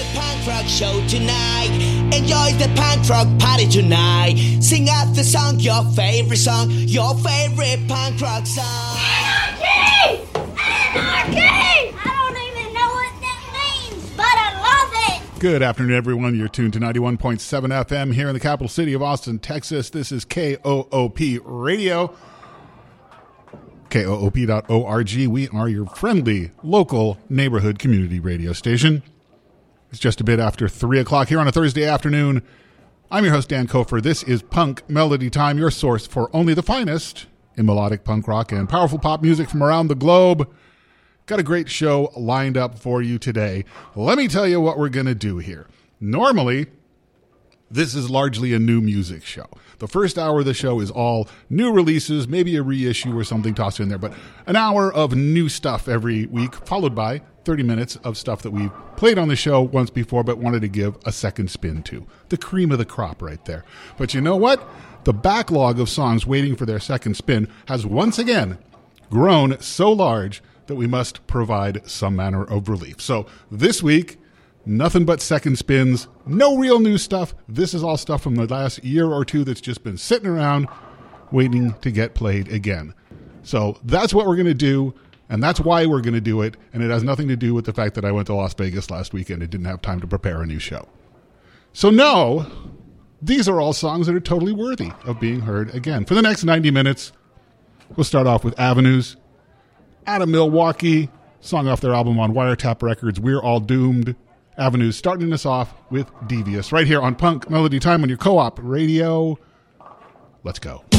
The punk rock show tonight. Enjoy the punk rock party tonight. Sing out the song, your favorite song, your favorite punk rock song. Anarchy! Anarchy! I don't even know what that means, but I love it! Good afternoon, everyone. You're tuned to 91.7 FM here in the capital city of Austin, Texas. This is KOOP Radio. KOOP.org. We are your friendly local neighborhood community radio station. It's just a bit after 3 o'clock here on a Thursday afternoon. I'm your host, Dan Kofer. This is Punk Melody Time, your source for only the finest in melodic punk rock and powerful pop music from around the globe. Got a great show lined up for you today. Let me tell you what we're going to do here. Normally, this is largely a new music show. The first hour of the show is all new releases, maybe a reissue or something tossed in there, but an hour of new stuff every week, followed by 30 minutes of stuff that we've played on the show once before, but wanted to give a second spin to. The cream of the crop right there. But you know what? The backlog of songs waiting for their second spin has once again grown so large that we must provide some manner of relief. So this week, Nothing but second spins, no real new stuff. This is all stuff from the last year or two that's just been sitting around waiting to get played again. So that's what we're going to do, and that's why we're going to do it. And it has nothing to do with the fact that I went to Las Vegas last weekend and didn't have time to prepare a new show. So, no, these are all songs that are totally worthy of being heard again. For the next 90 minutes, we'll start off with Avenues out of Milwaukee, song off their album on Wiretap Records, We're All Doomed. Avenues starting us off with Devious right here on Punk Melody Time on your co op radio. Let's go.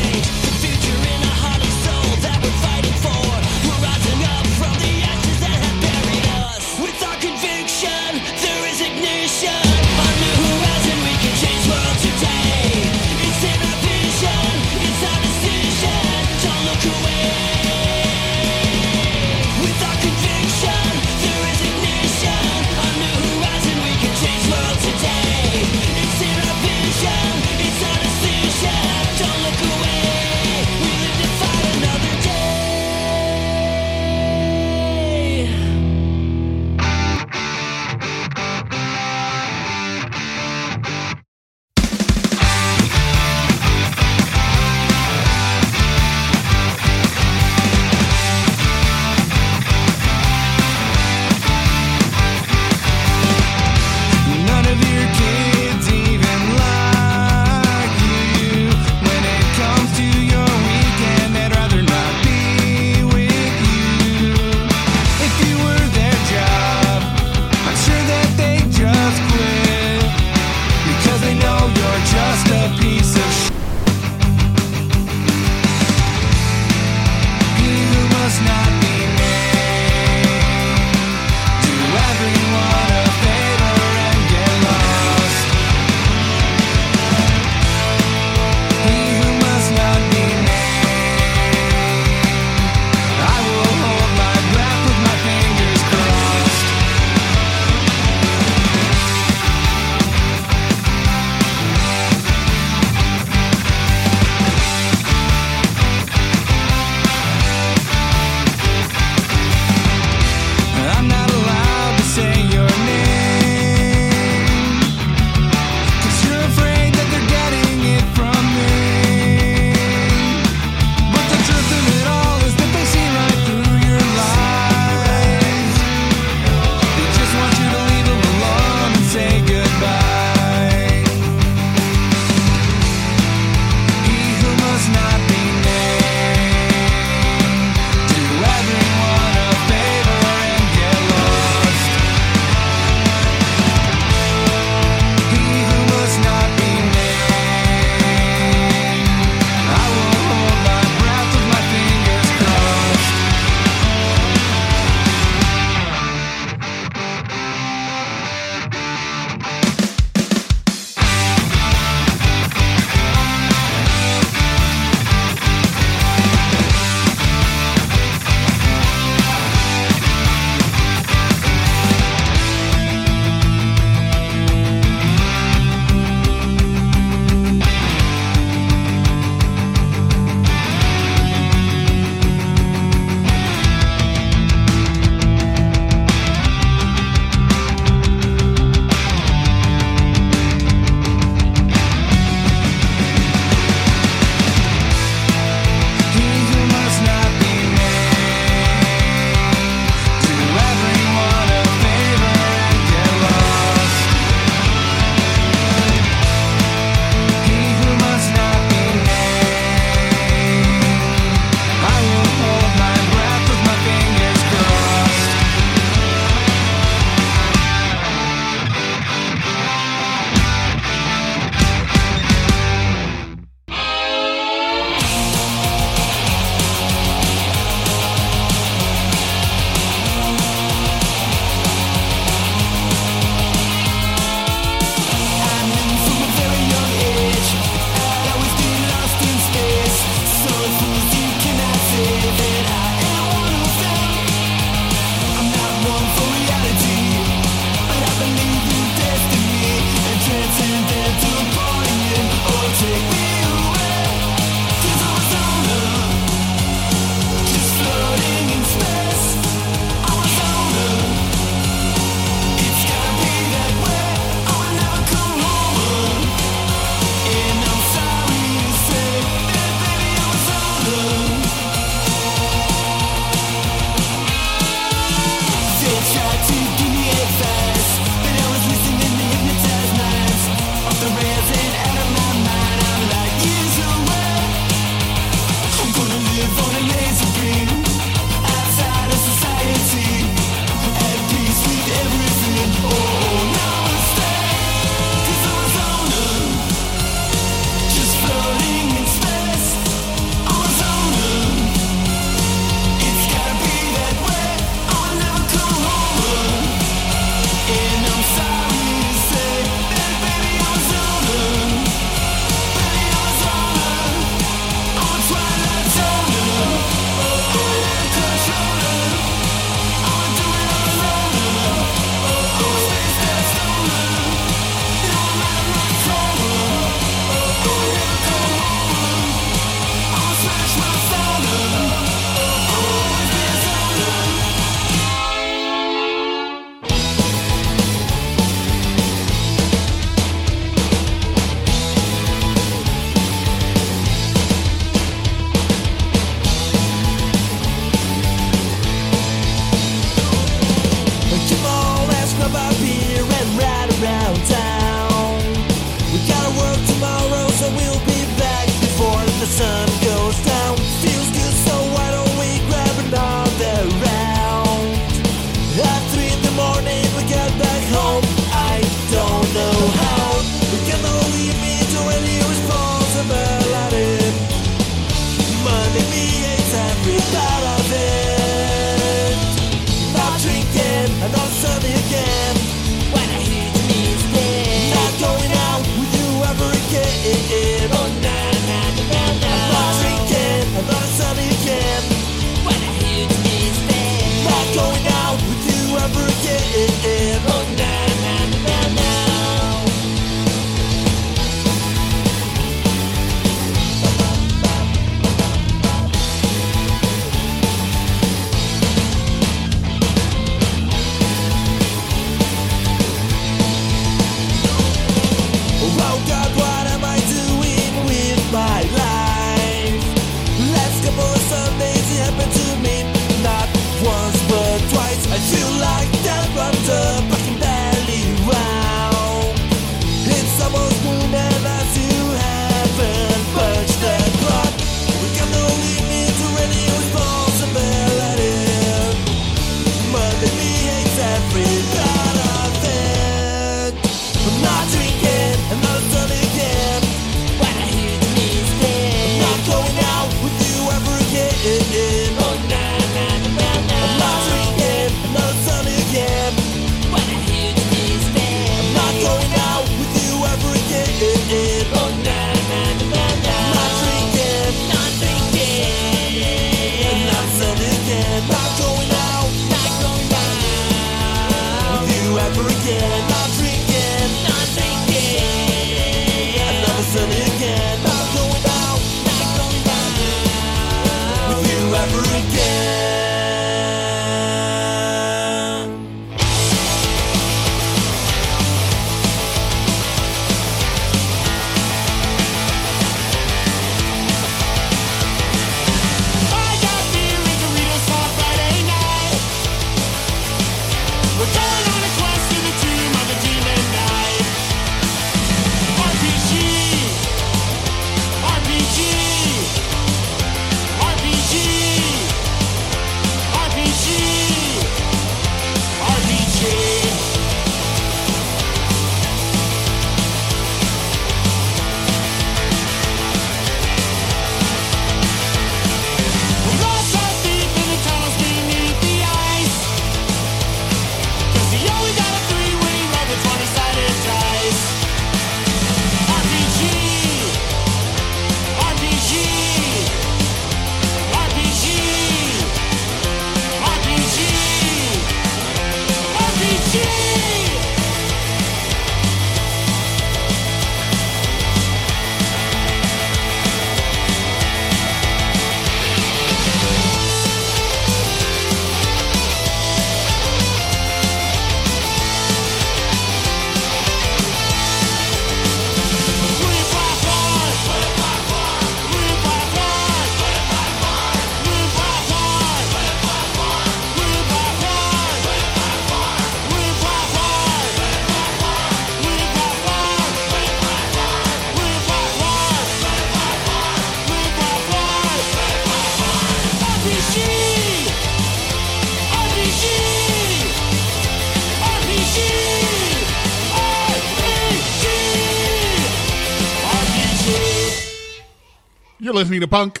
me to punk.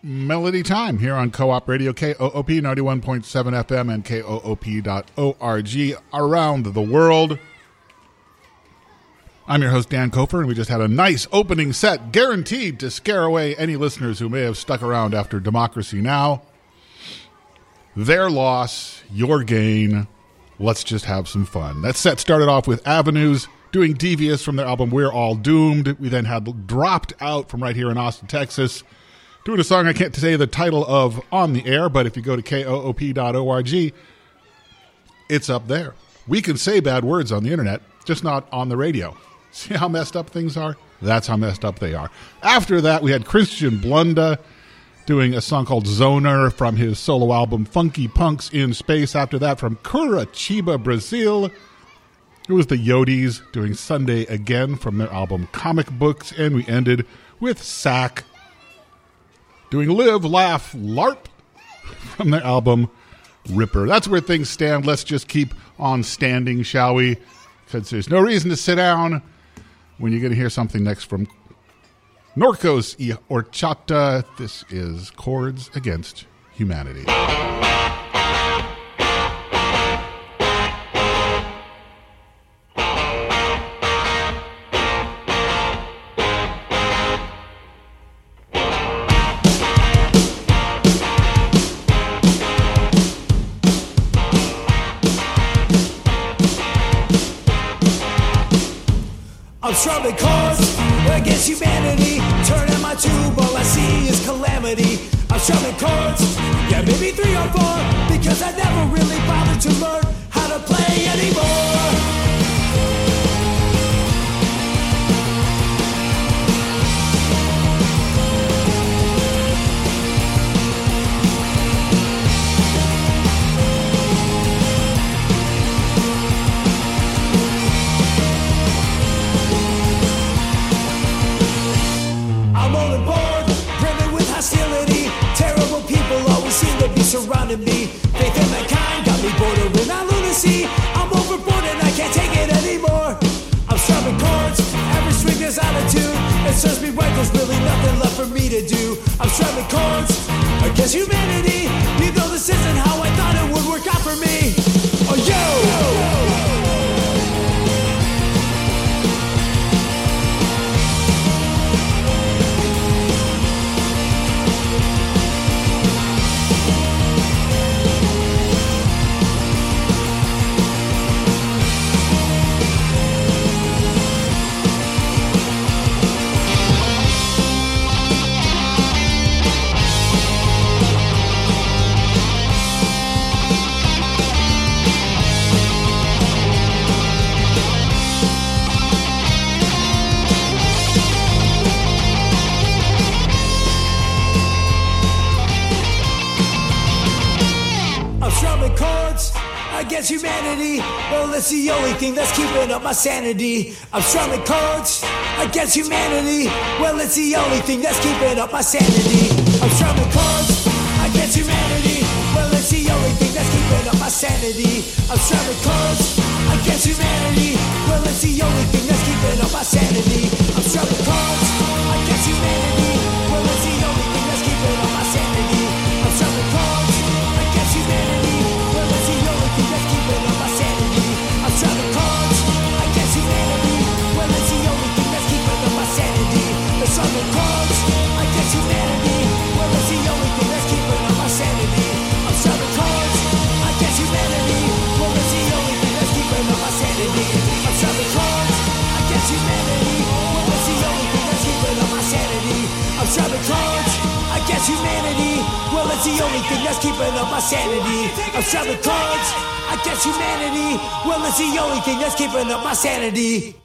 Melody Time here on Co-op Radio KOOP 91.7 FM and KOOP.org around the world. I'm your host Dan Kofer and we just had a nice opening set guaranteed to scare away any listeners who may have stuck around after Democracy Now. Their loss, your gain. Let's just have some fun. That set started off with Avenues doing Devious from their album We're All Doomed. We then had Dropped Out from right here in Austin, Texas, doing a song I can't say the title of on the air, but if you go to koop.org, it's up there. We can say bad words on the internet, just not on the radio. See how messed up things are? That's how messed up they are. After that, we had Christian Blunda doing a song called Zoner from his solo album Funky Punks in Space. After that, from Curitiba, Brazil it was the Yodis doing Sunday again from their album Comic Books, and we ended with Sack doing Live, Laugh, LARP from their album Ripper. That's where things stand. Let's just keep on standing, shall we? Because there's no reason to sit down when you're going to hear something next from Norco's Orchata. This is Chords Against Humanity. Strumming chords against humanity. Turning my tube, all I see is calamity. I'm strumming chords, yeah, maybe three or four, because I never really bothered to learn how to play anymore. There's really nothing left for me to do. I'm chords against humanity. You know this isn't how I thought it would work out for me. Against humanity. Well, it's the only thing that's keeping up my sanity. I'm strumming chords against humanity. Well, it's the only thing that's keeping up my sanity. I'm strumming chords against humanity. Well, it's the only thing that's keeping up my sanity. I'm strumming chords against humanity. Well, it's the only thing that's keeping up my sanity. I'm strumming chords against humanity. Humanity. Well, it's the only thing that's keeping up my sanity. I'm strumming chords against humanity. Well, it's the only thing that's keeping up my sanity. I'm strumming chords against humanity. Well, it's the only thing that's keeping up my sanity.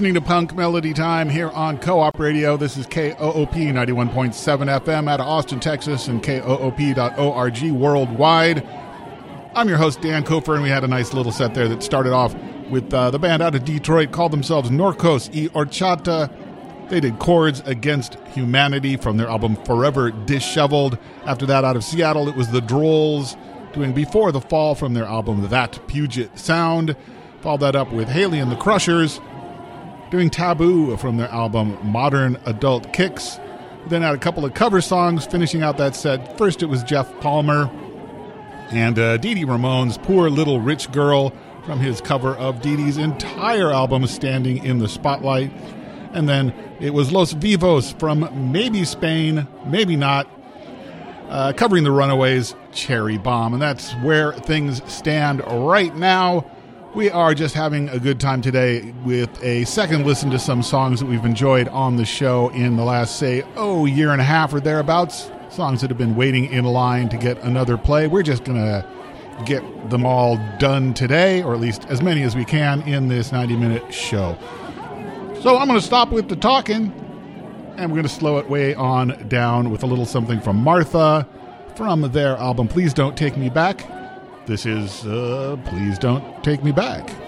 Listening to Punk Melody Time here on Co op Radio. This is KOOP 91.7 FM out of Austin, Texas, and KOOP.org worldwide. I'm your host, Dan Kofer, and we had a nice little set there that started off with uh, the band out of Detroit called themselves Norcos y Orchata. They did Chords Against Humanity from their album Forever Disheveled. After that, out of Seattle, it was the Drolls doing Before the Fall from their album That Puget Sound. Followed that up with Hayley and the Crushers doing Taboo from their album Modern Adult Kicks. Then had a couple of cover songs finishing out that set. First, it was Jeff Palmer and uh, Dee Dee Ramone's Poor Little Rich Girl from his cover of Dee Dee's entire album, Standing in the Spotlight. And then it was Los Vivos from maybe Spain, maybe not, uh, covering the Runaways' Cherry Bomb. And that's where things stand right now. We are just having a good time today with a second listen to some songs that we've enjoyed on the show in the last, say, oh, year and a half or thereabouts. Songs that have been waiting in line to get another play. We're just going to get them all done today, or at least as many as we can in this 90 minute show. So I'm going to stop with the talking, and we're going to slow it way on down with a little something from Martha from their album Please Don't Take Me Back. This is uh, Please Don't Take Me Back.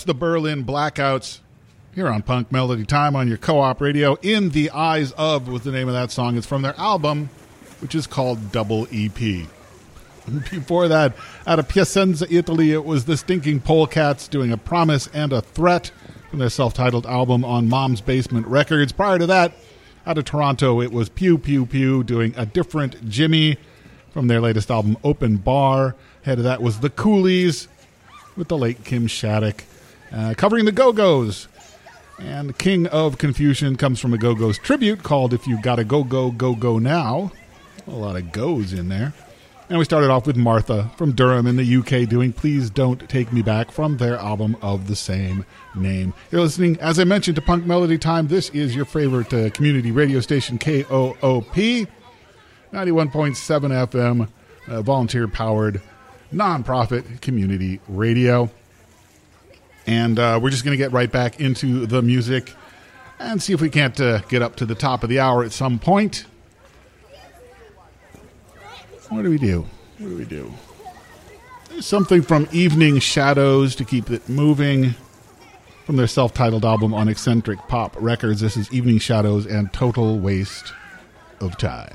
That's the Berlin Blackouts here on Punk Melody Time on your co-op radio. In the Eyes of was the name of that song. It's from their album, which is called Double EP. Before that, out of Piacenza, Italy, it was the Stinking Polecats doing a promise and a threat from their self-titled album on Mom's Basement Records. Prior to that, out of Toronto, it was Pew Pew Pew doing a different Jimmy from their latest album Open Bar. Head of that was the Coolies with the late Kim Shattuck, uh, covering the Go Go's. And King of Confusion comes from a Go Go's tribute called If You Gotta Go Go Go Go Now. A lot of goes in there. And we started off with Martha from Durham in the UK doing Please Don't Take Me Back from their album of the same name. You're listening, as I mentioned, to Punk Melody Time. This is your favorite uh, community radio station, KOOP, 91.7 FM, uh, volunteer powered, nonprofit community radio. And uh, we're just going to get right back into the music and see if we can't uh, get up to the top of the hour at some point. What do we do? What do we do? Something from Evening Shadows to keep it moving from their self titled album on Eccentric Pop Records. This is Evening Shadows and Total Waste of Time.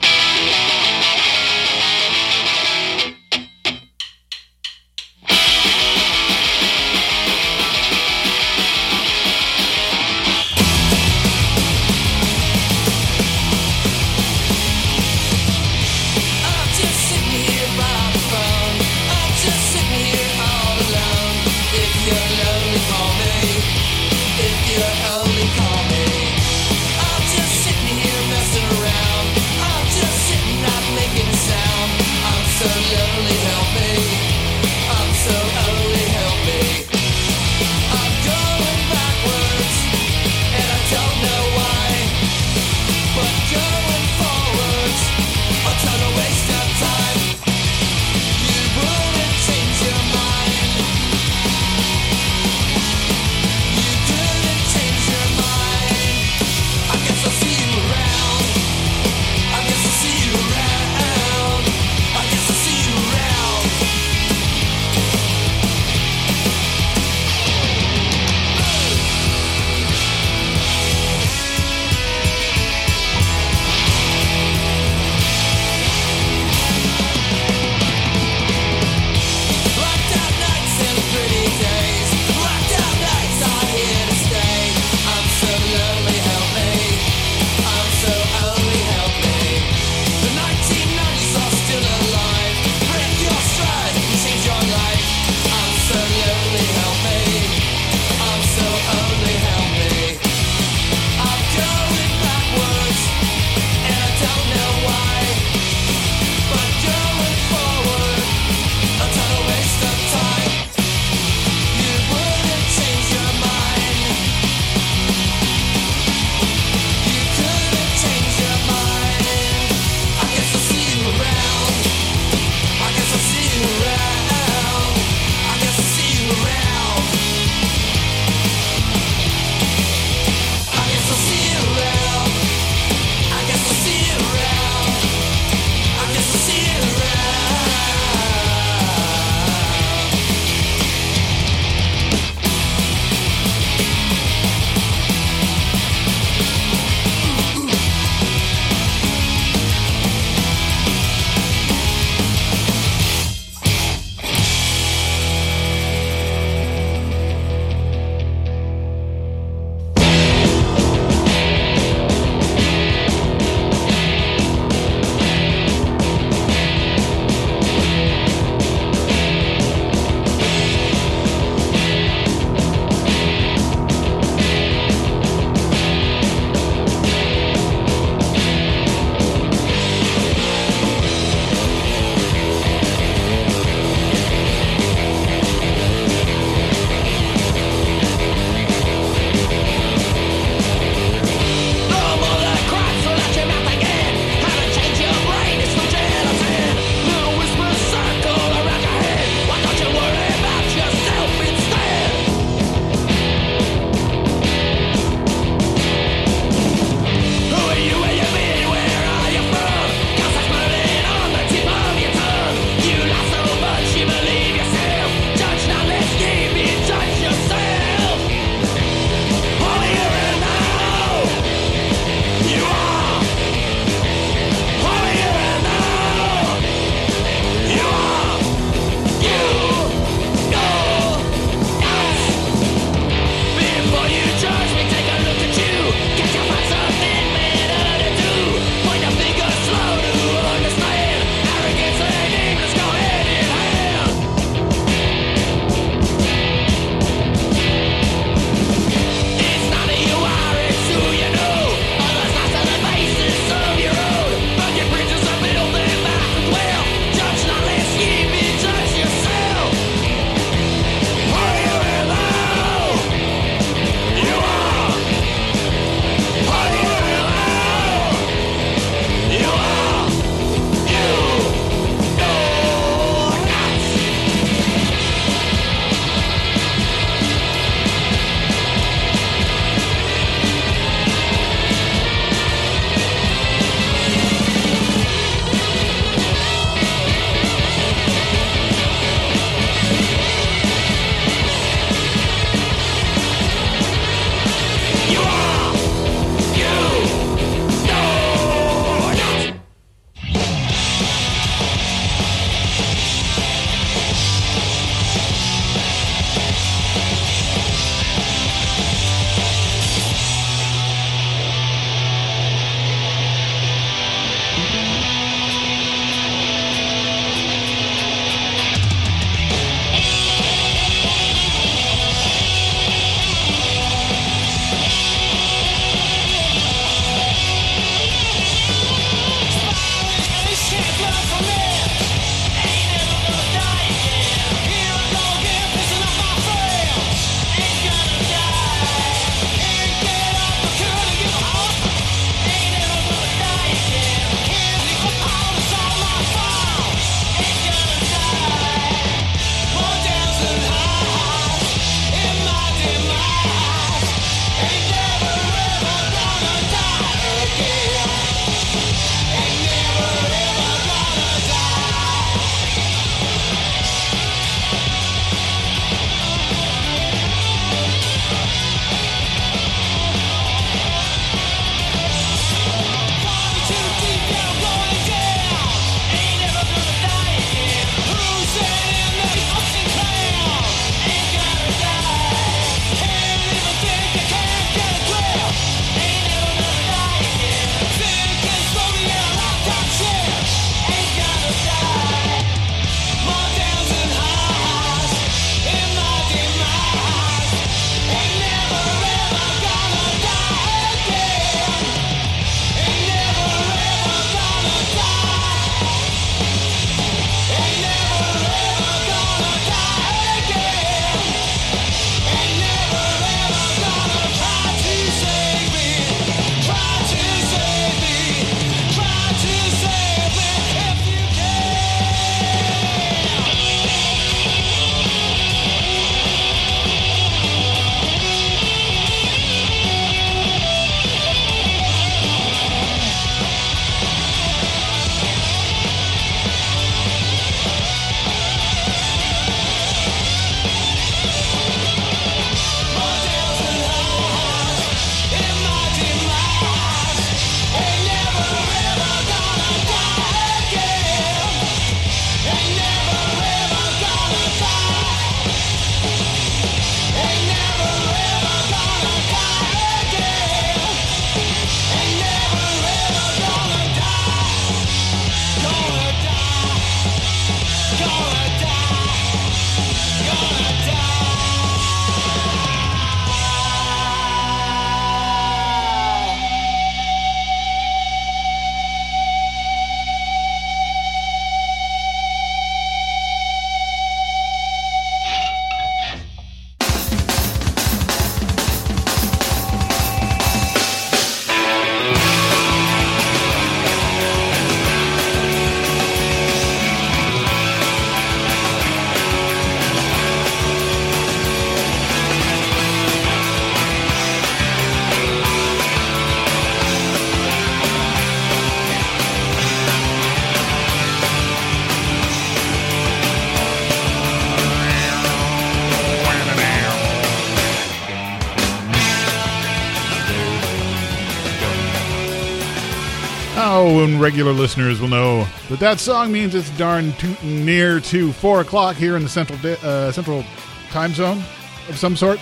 Regular listeners will know that that song means it's darn tootin' near to four o'clock here in the central di- uh, central time zone of some sort.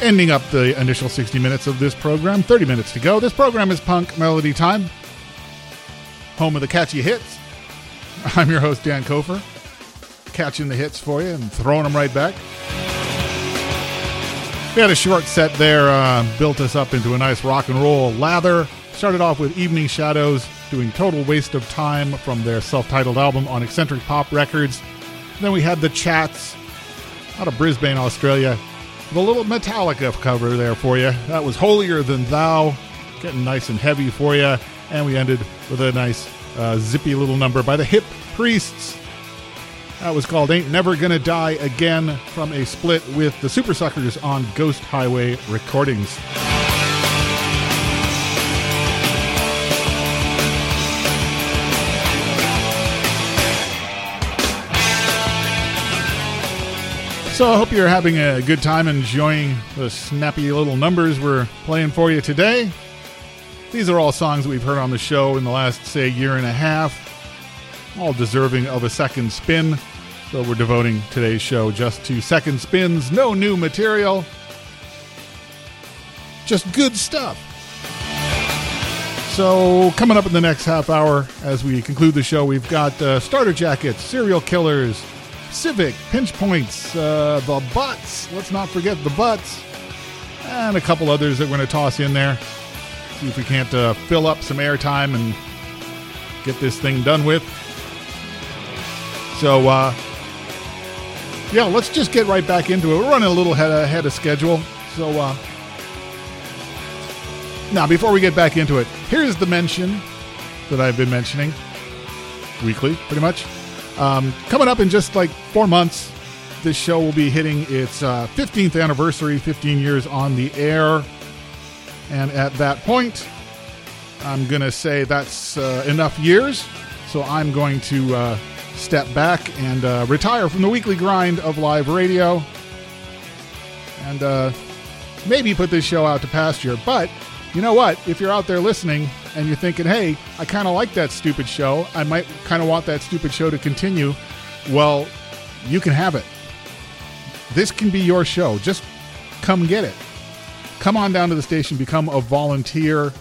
Ending up the initial 60 minutes of this program, 30 minutes to go. This program is Punk Melody Time, home of the catchy hits. I'm your host, Dan Kofer, catching the hits for you and throwing them right back. We had a short set there, uh, built us up into a nice rock and roll lather. Started off with Evening Shadows, doing Total Waste of Time from their self titled album on Eccentric Pop Records. Then we had The Chats out of Brisbane, Australia. The little Metallica cover there for you. That was Holier Than Thou, getting nice and heavy for you. And we ended with a nice uh, zippy little number by the Hip Priests. That was called Ain't Never Gonna Die Again from a split with the Supersuckers on Ghost Highway Recordings. So I hope you're having a good time enjoying the snappy little numbers we're playing for you today. These are all songs we've heard on the show in the last, say, year and a half, all deserving of a second spin. So we're devoting today's show just to second spins, no new material, just good stuff. So, coming up in the next half hour as we conclude the show, we've got uh, Starter Jackets, Serial Killers, Civic, Pinch Points, uh, The Butts, let's not forget The Butts, and a couple others that we're going to toss in there. See if we can't uh, fill up some airtime and get this thing done with. So, uh, yeah, let's just get right back into it. We're running a little ahead, of schedule. So, uh, now before we get back into it, here's the mention that I've been mentioning weekly, pretty much. Um, coming up in just like four months, this show will be hitting its uh, 15th anniversary, 15 years on the air. And at that point, I'm going to say that's uh, enough years. So I'm going to uh, step back and uh, retire from the weekly grind of live radio and uh, maybe put this show out to pasture. But you know what? If you're out there listening and you're thinking, hey, I kind of like that stupid show, I might kind of want that stupid show to continue, well, you can have it. This can be your show. Just come get it. Come on down to the station, become a volunteer,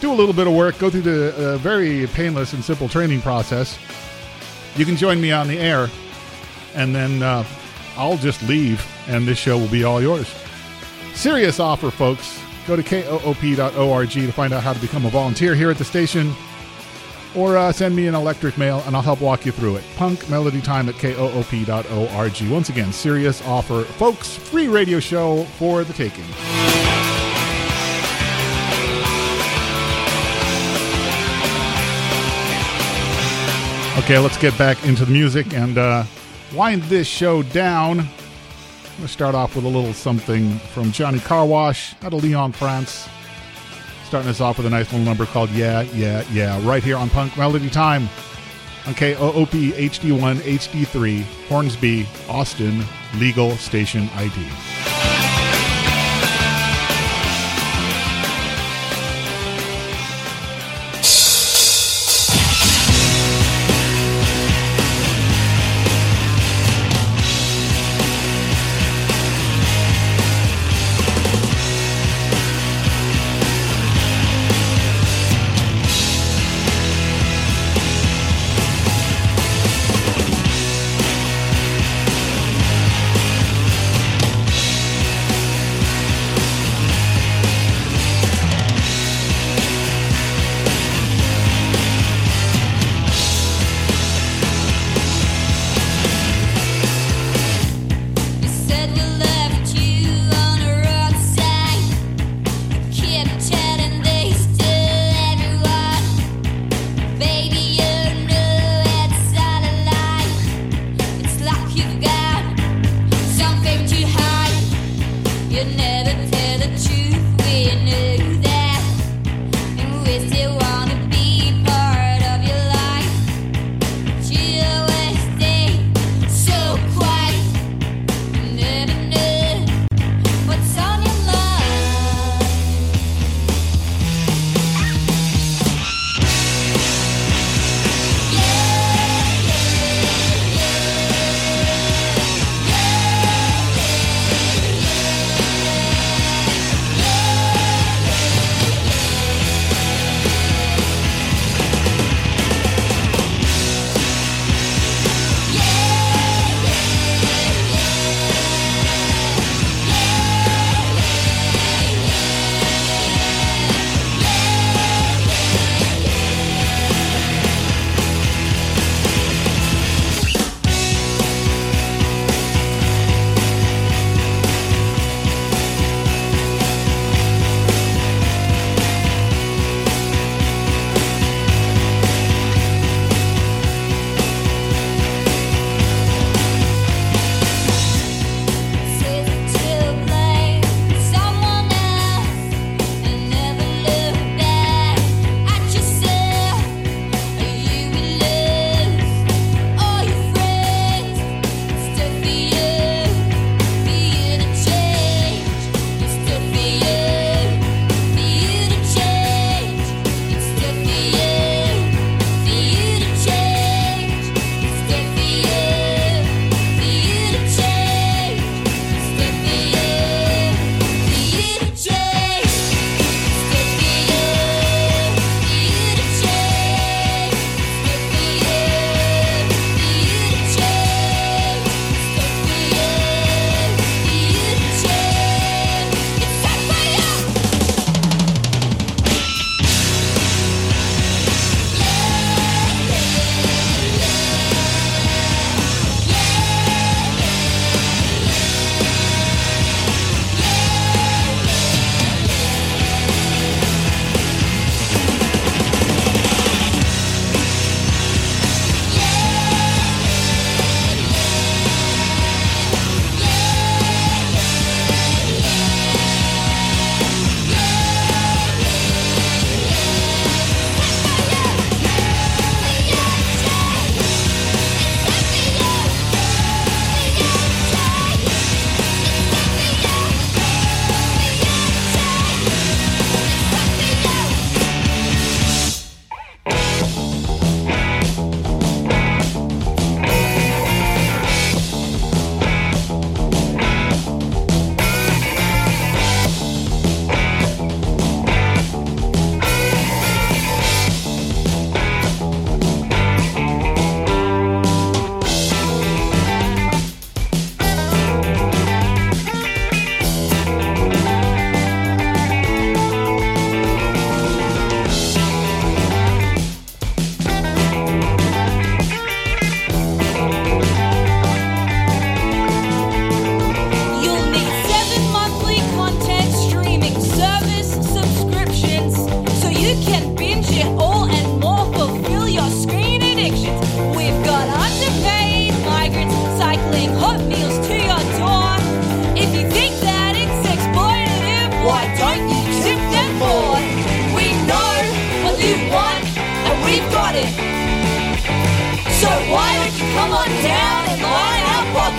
do a little bit of work, go through the uh, very painless and simple training process. You can join me on the air, and then uh, I'll just leave, and this show will be all yours. Serious offer, folks. Go to koop.org to find out how to become a volunteer here at the station, or uh, send me an electric mail, and I'll help walk you through it. Punk Melody Time at koop.org. Once again, serious offer, folks. Free radio show for the taking. Okay, let's get back into the music and uh, wind this show down. To start off with a little something from Johnny Carwash out of Lyon, France. Starting us off with a nice little number called Yeah, Yeah, Yeah, right here on Punk Melody Time on KOOP HD1, HD3, Hornsby, Austin, Legal Station ID.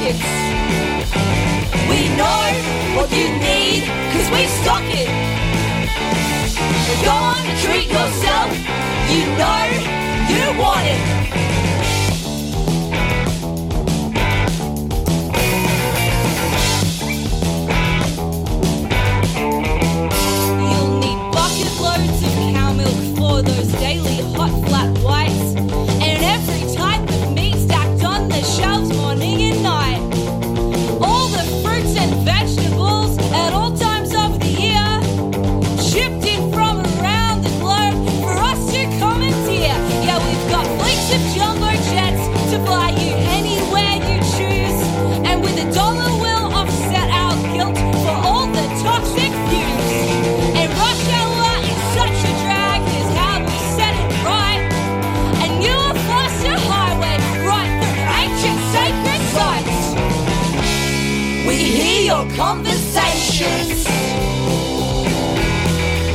Rockets. We know what you need, cause we stock it. Go on and treat yourself, you know you want it. You'll need bucket loads of cow milk for those daily hot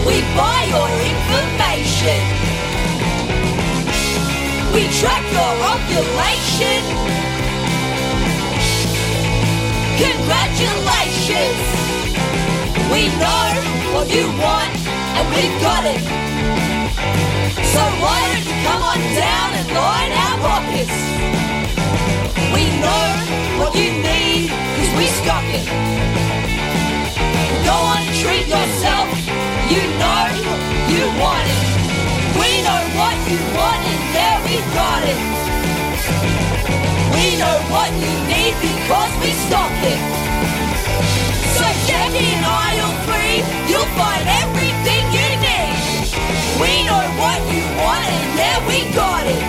We buy your information. We track your ovulation. Congratulations. We know what you want and we've got it. So why don't you come on down and line our pockets? We know what you need, cause we stock it. Go and treat yourself, you know you want it. We know what you want and yeah, we got it. We know what you need because we stock it. So check in aisle three, you'll find everything you need. We know what you want and yeah, we got it.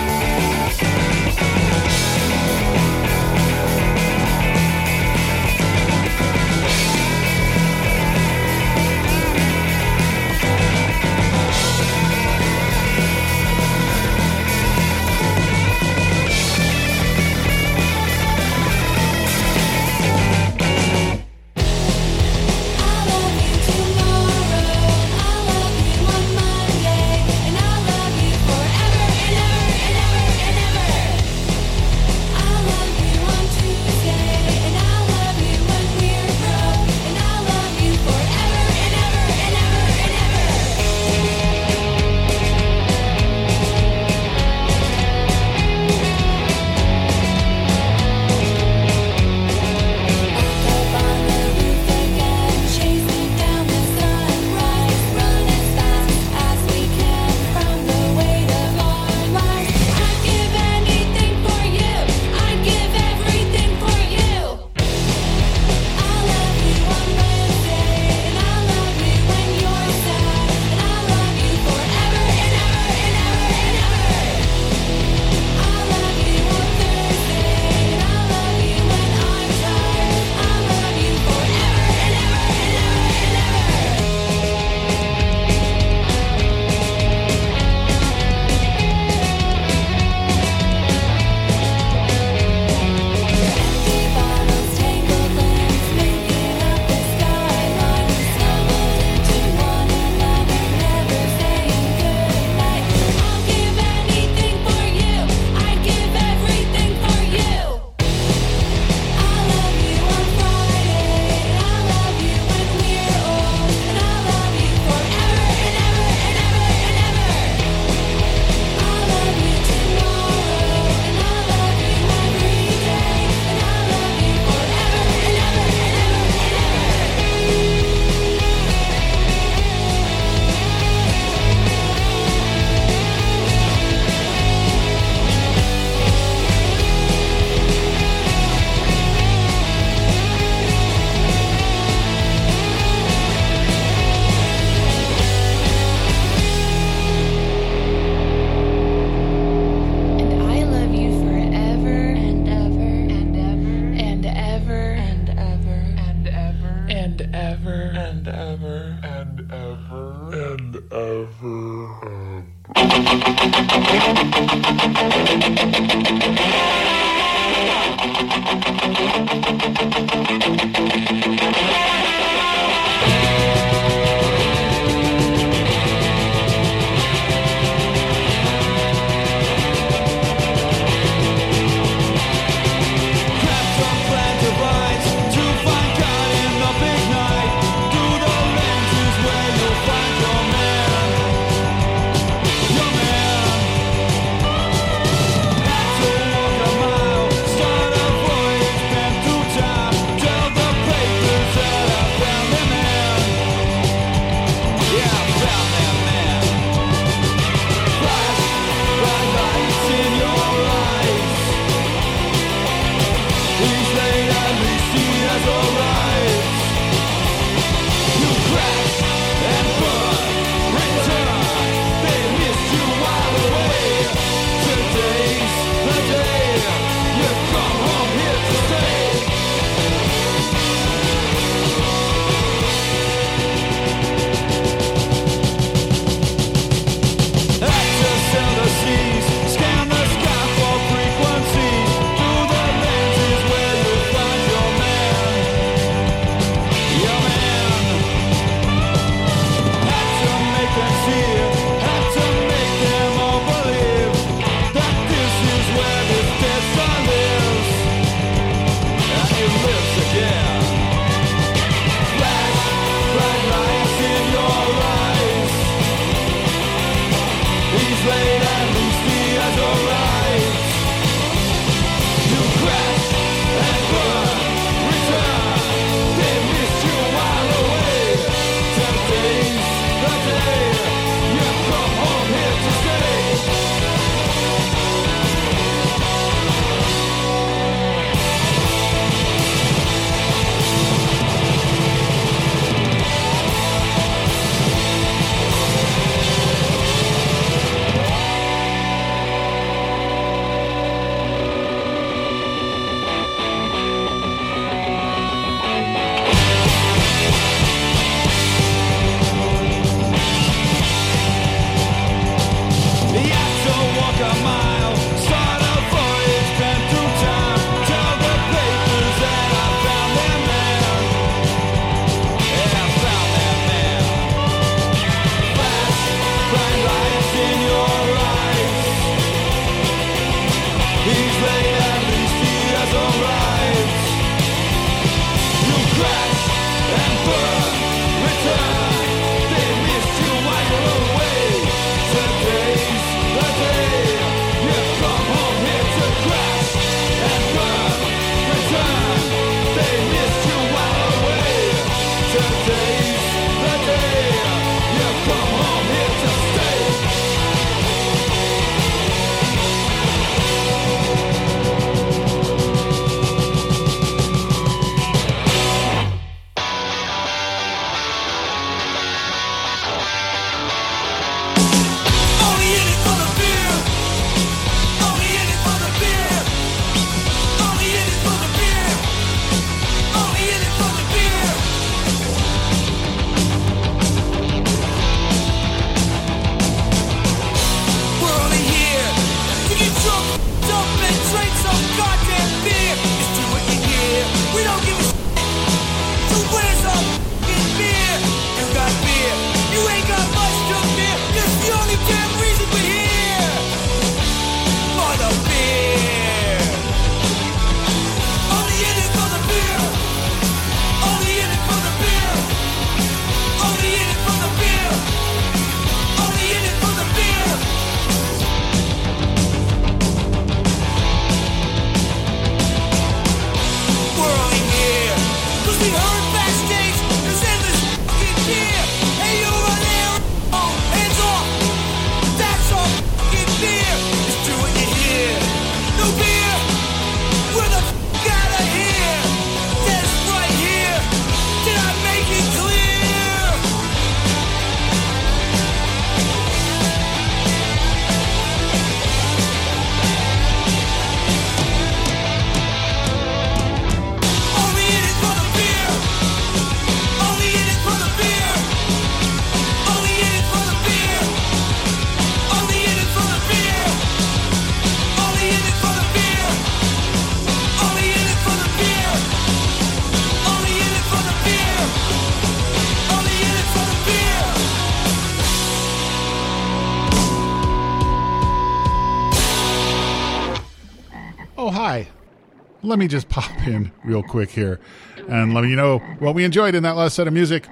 Let me just pop in real quick here and let me know what we enjoyed in that last set of music.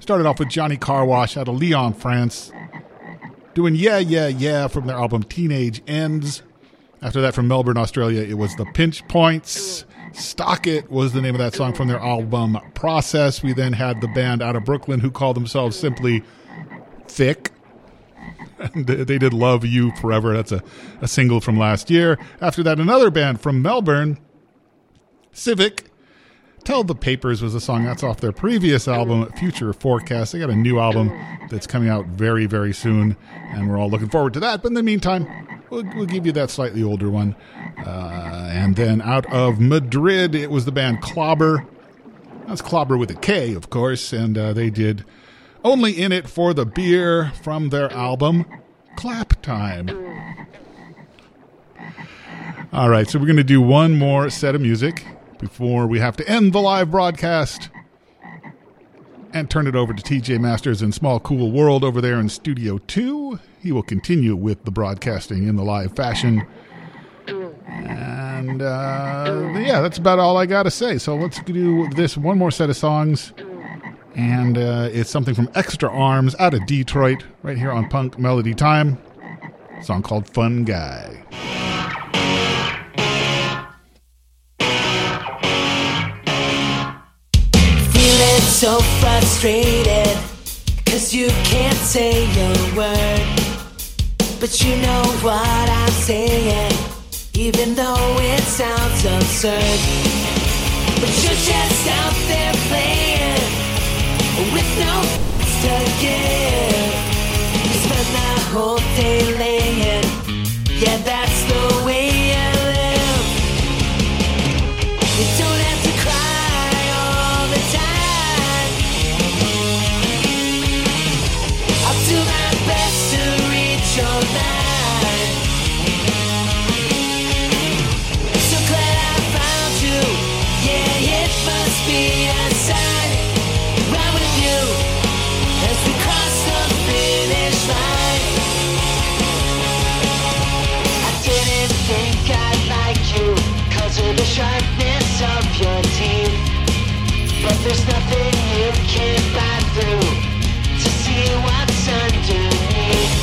Started off with Johnny Carwash out of Lyon, France, doing Yeah, Yeah, Yeah from their album Teenage Ends. After that, from Melbourne, Australia, it was The Pinch Points. Stock It was the name of that song from their album Process. We then had the band out of Brooklyn who called themselves simply Thick. And they did Love You Forever. That's a, a single from last year. After that, another band from Melbourne, Civic. Tell the Papers was a song that's off their previous album, Future Forecast. They got a new album that's coming out very, very soon, and we're all looking forward to that. But in the meantime, we'll, we'll give you that slightly older one. Uh, and then out of Madrid, it was the band Klobber. That's Klobber with a K, of course, and uh, they did Only in It for the Beer from their album Clap Time. All right, so we're going to do one more set of music before we have to end the live broadcast and turn it over to TJ Masters in Small Cool World over there in Studio 2. He will continue with the broadcasting in the live fashion. And uh, yeah, that's about all I got to say. So let's do this one more set of songs. And uh, it's something from Extra Arms out of Detroit, right here on Punk Melody Time. Song called Fun Guy. So frustrated, cause you can't say a word. But you know what I'm saying, even though it sounds absurd. But you're just out there playing with no f- to give. You spend the whole day laying, yeah, that's nothing you can buy through To see what's underneath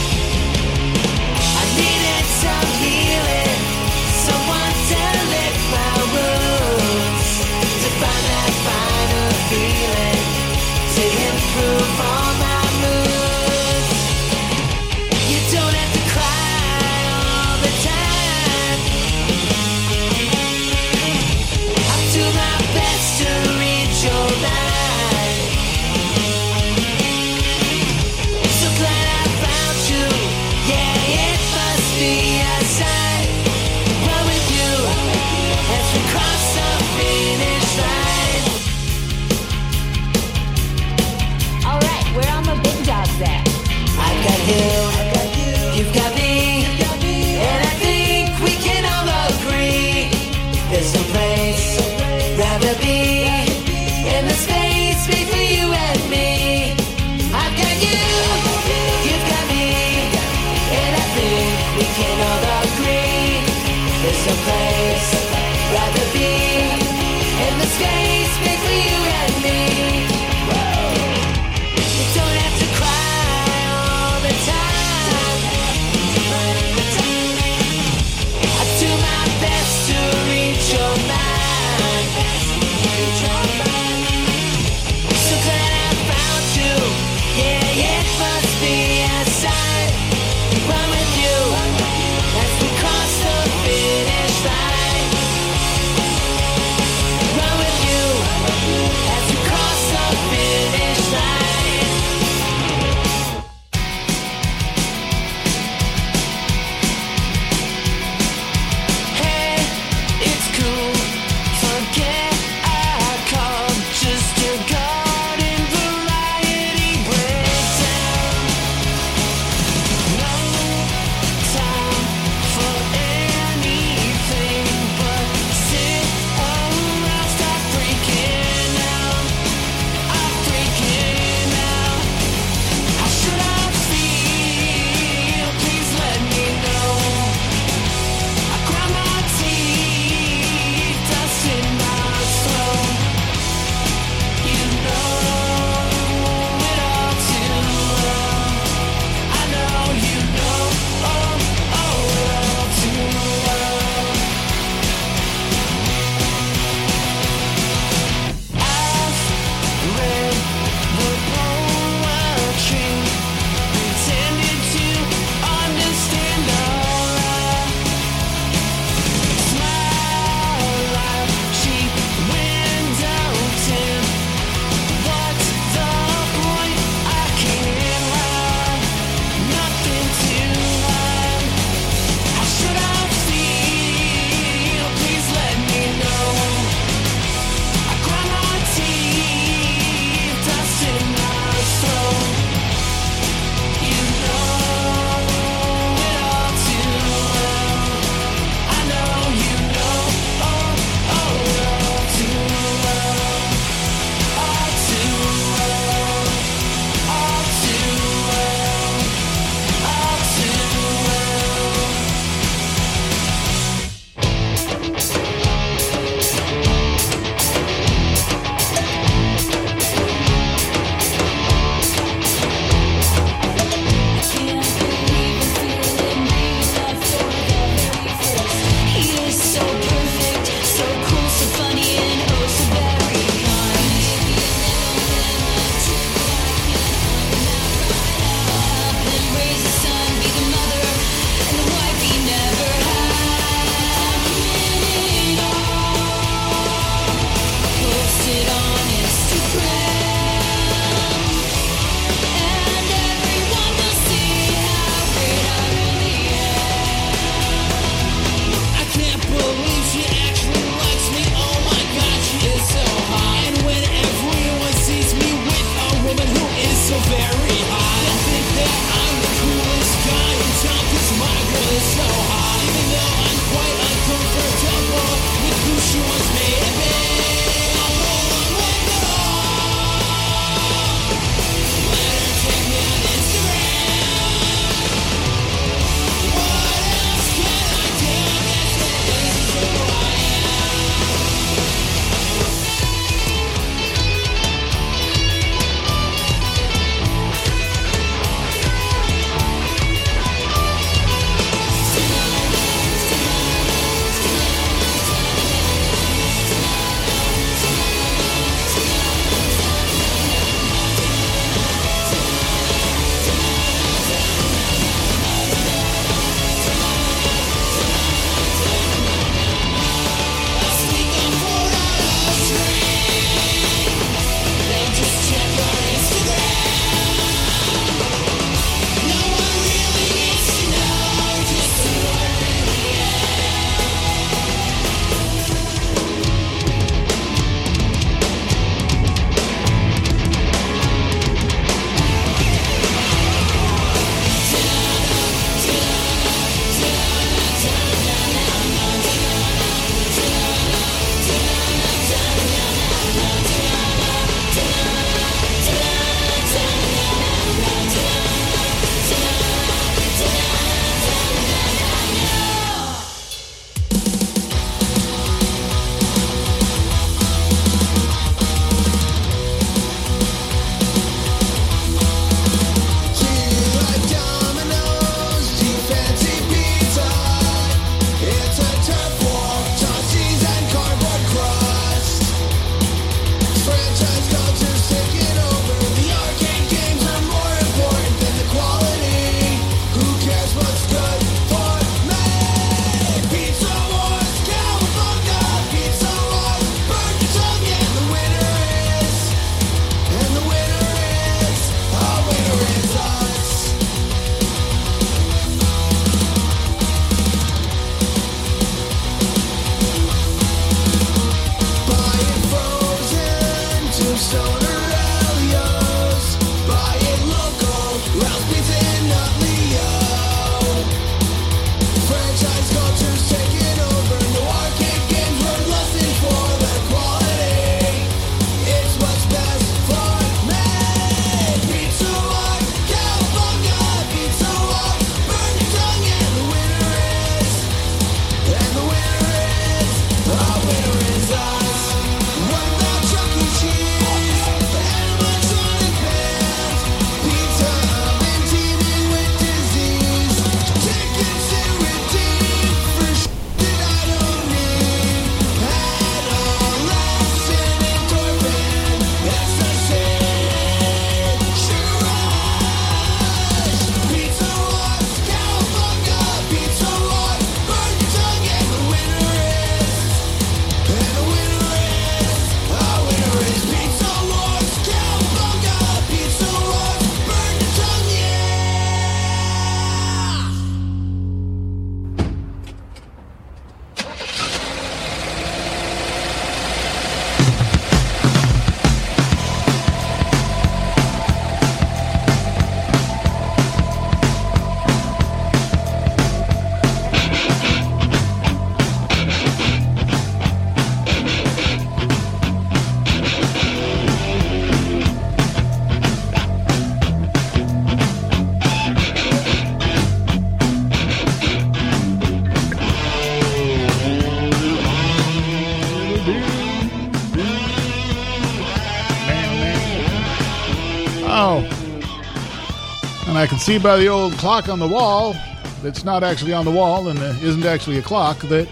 can see by the old clock on the wall that's not actually on the wall and uh, isn't actually a clock that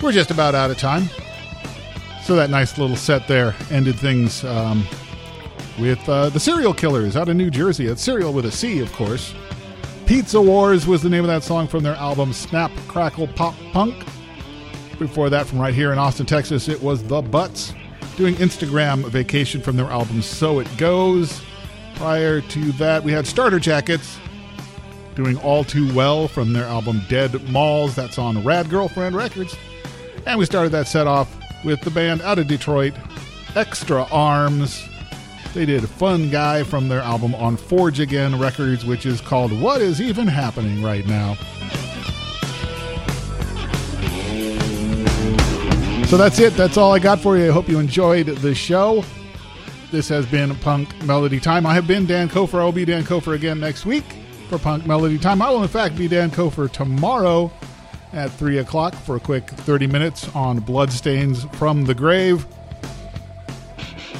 we're just about out of time. So that nice little set there ended things um, with uh, the Cereal Killers out of New Jersey. It's Cereal with a C, of course. Pizza Wars was the name of that song from their album Snap, Crackle, Pop Punk. Before that, from right here in Austin, Texas, it was The Butts doing Instagram Vacation from their album So It Goes. Prior to that, we had Starter Jackets doing All Too Well from their album Dead Malls. That's on Rad Girlfriend Records. And we started that set off with the band out of Detroit, Extra Arms. They did Fun Guy from their album on Forge Again Records, which is called What Is Even Happening Right Now. So that's it. That's all I got for you. I hope you enjoyed the show. This has been Punk Melody Time. I have been Dan Kofer. I will be Dan Kofer again next week for Punk Melody Time. I will, in fact, be Dan Kofer tomorrow at 3 o'clock for a quick 30 minutes on Bloodstains from the Grave.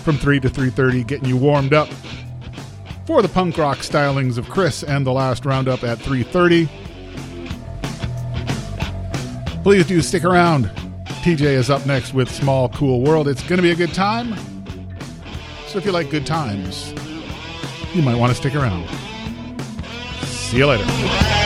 From 3 to 3.30, getting you warmed up for the punk rock stylings of Chris and the last roundup at 3.30. Please do stick around. TJ is up next with Small Cool World. It's going to be a good time. So if you like good times, you might want to stick around. See you later.